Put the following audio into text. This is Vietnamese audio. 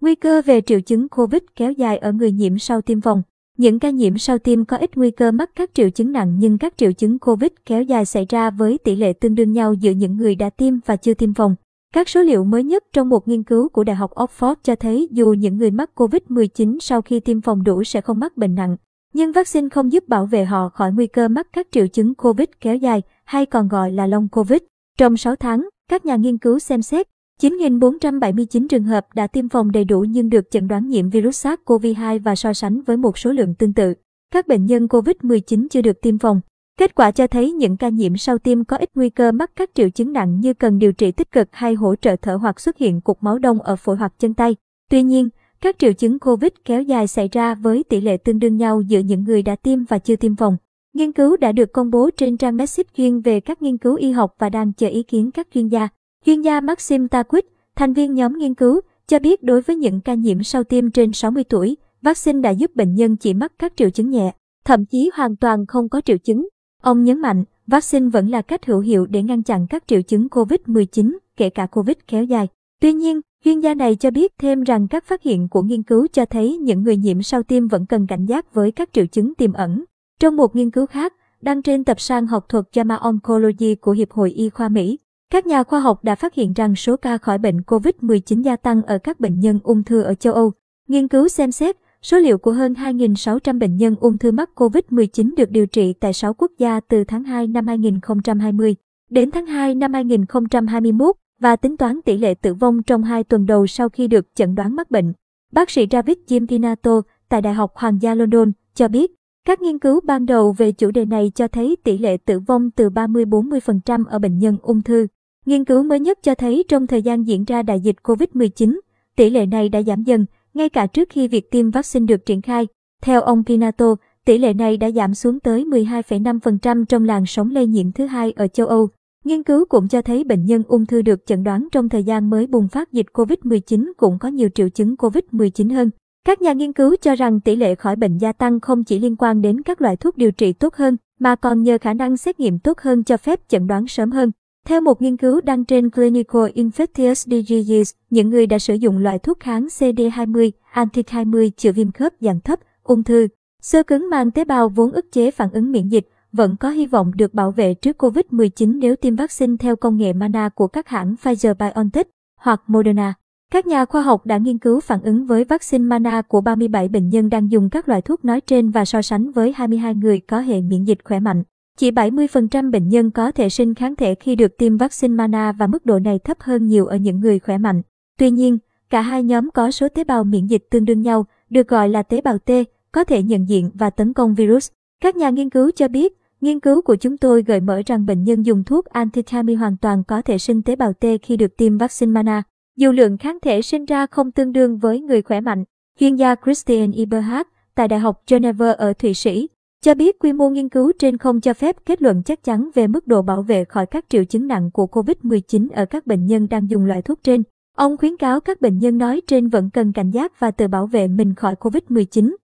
Nguy cơ về triệu chứng COVID kéo dài ở người nhiễm sau tiêm phòng. Những ca nhiễm sau tiêm có ít nguy cơ mắc các triệu chứng nặng nhưng các triệu chứng COVID kéo dài xảy ra với tỷ lệ tương đương nhau giữa những người đã tiêm và chưa tiêm phòng. Các số liệu mới nhất trong một nghiên cứu của Đại học Oxford cho thấy dù những người mắc COVID-19 sau khi tiêm phòng đủ sẽ không mắc bệnh nặng, nhưng vaccine không giúp bảo vệ họ khỏi nguy cơ mắc các triệu chứng COVID kéo dài hay còn gọi là long COVID. Trong 6 tháng, các nhà nghiên cứu xem xét 9.479 trường hợp đã tiêm phòng đầy đủ nhưng được chẩn đoán nhiễm virus SARS-CoV-2 và so sánh với một số lượng tương tự. Các bệnh nhân COVID-19 chưa được tiêm phòng. Kết quả cho thấy những ca nhiễm sau tiêm có ít nguy cơ mắc các triệu chứng nặng như cần điều trị tích cực hay hỗ trợ thở hoặc xuất hiện cục máu đông ở phổi hoặc chân tay. Tuy nhiên, các triệu chứng COVID kéo dài xảy ra với tỷ lệ tương đương nhau giữa những người đã tiêm và chưa tiêm phòng. Nghiên cứu đã được công bố trên trang Medicine chuyên về các nghiên cứu y học và đang chờ ý kiến các chuyên gia. Chuyên gia Maxim Taquit, thành viên nhóm nghiên cứu, cho biết đối với những ca nhiễm sau tiêm trên 60 tuổi, vaccine đã giúp bệnh nhân chỉ mắc các triệu chứng nhẹ, thậm chí hoàn toàn không có triệu chứng. Ông nhấn mạnh, vaccine vẫn là cách hữu hiệu để ngăn chặn các triệu chứng COVID-19, kể cả COVID kéo dài. Tuy nhiên, chuyên gia này cho biết thêm rằng các phát hiện của nghiên cứu cho thấy những người nhiễm sau tiêm vẫn cần cảnh giác với các triệu chứng tiềm ẩn. Trong một nghiên cứu khác, đăng trên tập san học thuật JAMA Oncology của Hiệp hội Y khoa Mỹ, các nhà khoa học đã phát hiện rằng số ca khỏi bệnh COVID-19 gia tăng ở các bệnh nhân ung thư ở châu Âu. Nghiên cứu xem xét số liệu của hơn 2.600 bệnh nhân ung thư mắc COVID-19 được điều trị tại 6 quốc gia từ tháng 2 năm 2020 đến tháng 2 năm 2021 và tính toán tỷ lệ tử vong trong 2 tuần đầu sau khi được chẩn đoán mắc bệnh. Bác sĩ David Gimpinato tại Đại học Hoàng gia London cho biết, các nghiên cứu ban đầu về chủ đề này cho thấy tỷ lệ tử vong từ 30-40% ở bệnh nhân ung thư. Nghiên cứu mới nhất cho thấy trong thời gian diễn ra đại dịch COVID-19, tỷ lệ này đã giảm dần, ngay cả trước khi việc tiêm vaccine được triển khai. Theo ông Pinato, tỷ lệ này đã giảm xuống tới 12,5% trong làn sóng lây nhiễm thứ hai ở châu Âu. Nghiên cứu cũng cho thấy bệnh nhân ung thư được chẩn đoán trong thời gian mới bùng phát dịch COVID-19 cũng có nhiều triệu chứng COVID-19 hơn. Các nhà nghiên cứu cho rằng tỷ lệ khỏi bệnh gia tăng không chỉ liên quan đến các loại thuốc điều trị tốt hơn, mà còn nhờ khả năng xét nghiệm tốt hơn cho phép chẩn đoán sớm hơn. Theo một nghiên cứu đăng trên Clinical Infectious Diseases, những người đã sử dụng loại thuốc kháng CD20, anti-20 chữa viêm khớp dạng thấp, ung thư, sơ cứng mang tế bào vốn ức chế phản ứng miễn dịch, vẫn có hy vọng được bảo vệ trước COVID-19 nếu tiêm vaccine theo công nghệ MANA của các hãng Pfizer-BioNTech hoặc Moderna. Các nhà khoa học đã nghiên cứu phản ứng với vaccine MANA của 37 bệnh nhân đang dùng các loại thuốc nói trên và so sánh với 22 người có hệ miễn dịch khỏe mạnh. Chỉ 70% bệnh nhân có thể sinh kháng thể khi được tiêm vaccine MANA và mức độ này thấp hơn nhiều ở những người khỏe mạnh. Tuy nhiên, cả hai nhóm có số tế bào miễn dịch tương đương nhau, được gọi là tế bào T, có thể nhận diện và tấn công virus. Các nhà nghiên cứu cho biết, nghiên cứu của chúng tôi gợi mở rằng bệnh nhân dùng thuốc antitami hoàn toàn có thể sinh tế bào T khi được tiêm vaccine MANA. Dù lượng kháng thể sinh ra không tương đương với người khỏe mạnh, chuyên gia Christian Eberhard tại Đại học Geneva ở Thụy Sĩ cho biết quy mô nghiên cứu trên không cho phép kết luận chắc chắn về mức độ bảo vệ khỏi các triệu chứng nặng của COVID-19 ở các bệnh nhân đang dùng loại thuốc trên. Ông khuyến cáo các bệnh nhân nói trên vẫn cần cảnh giác và tự bảo vệ mình khỏi COVID-19.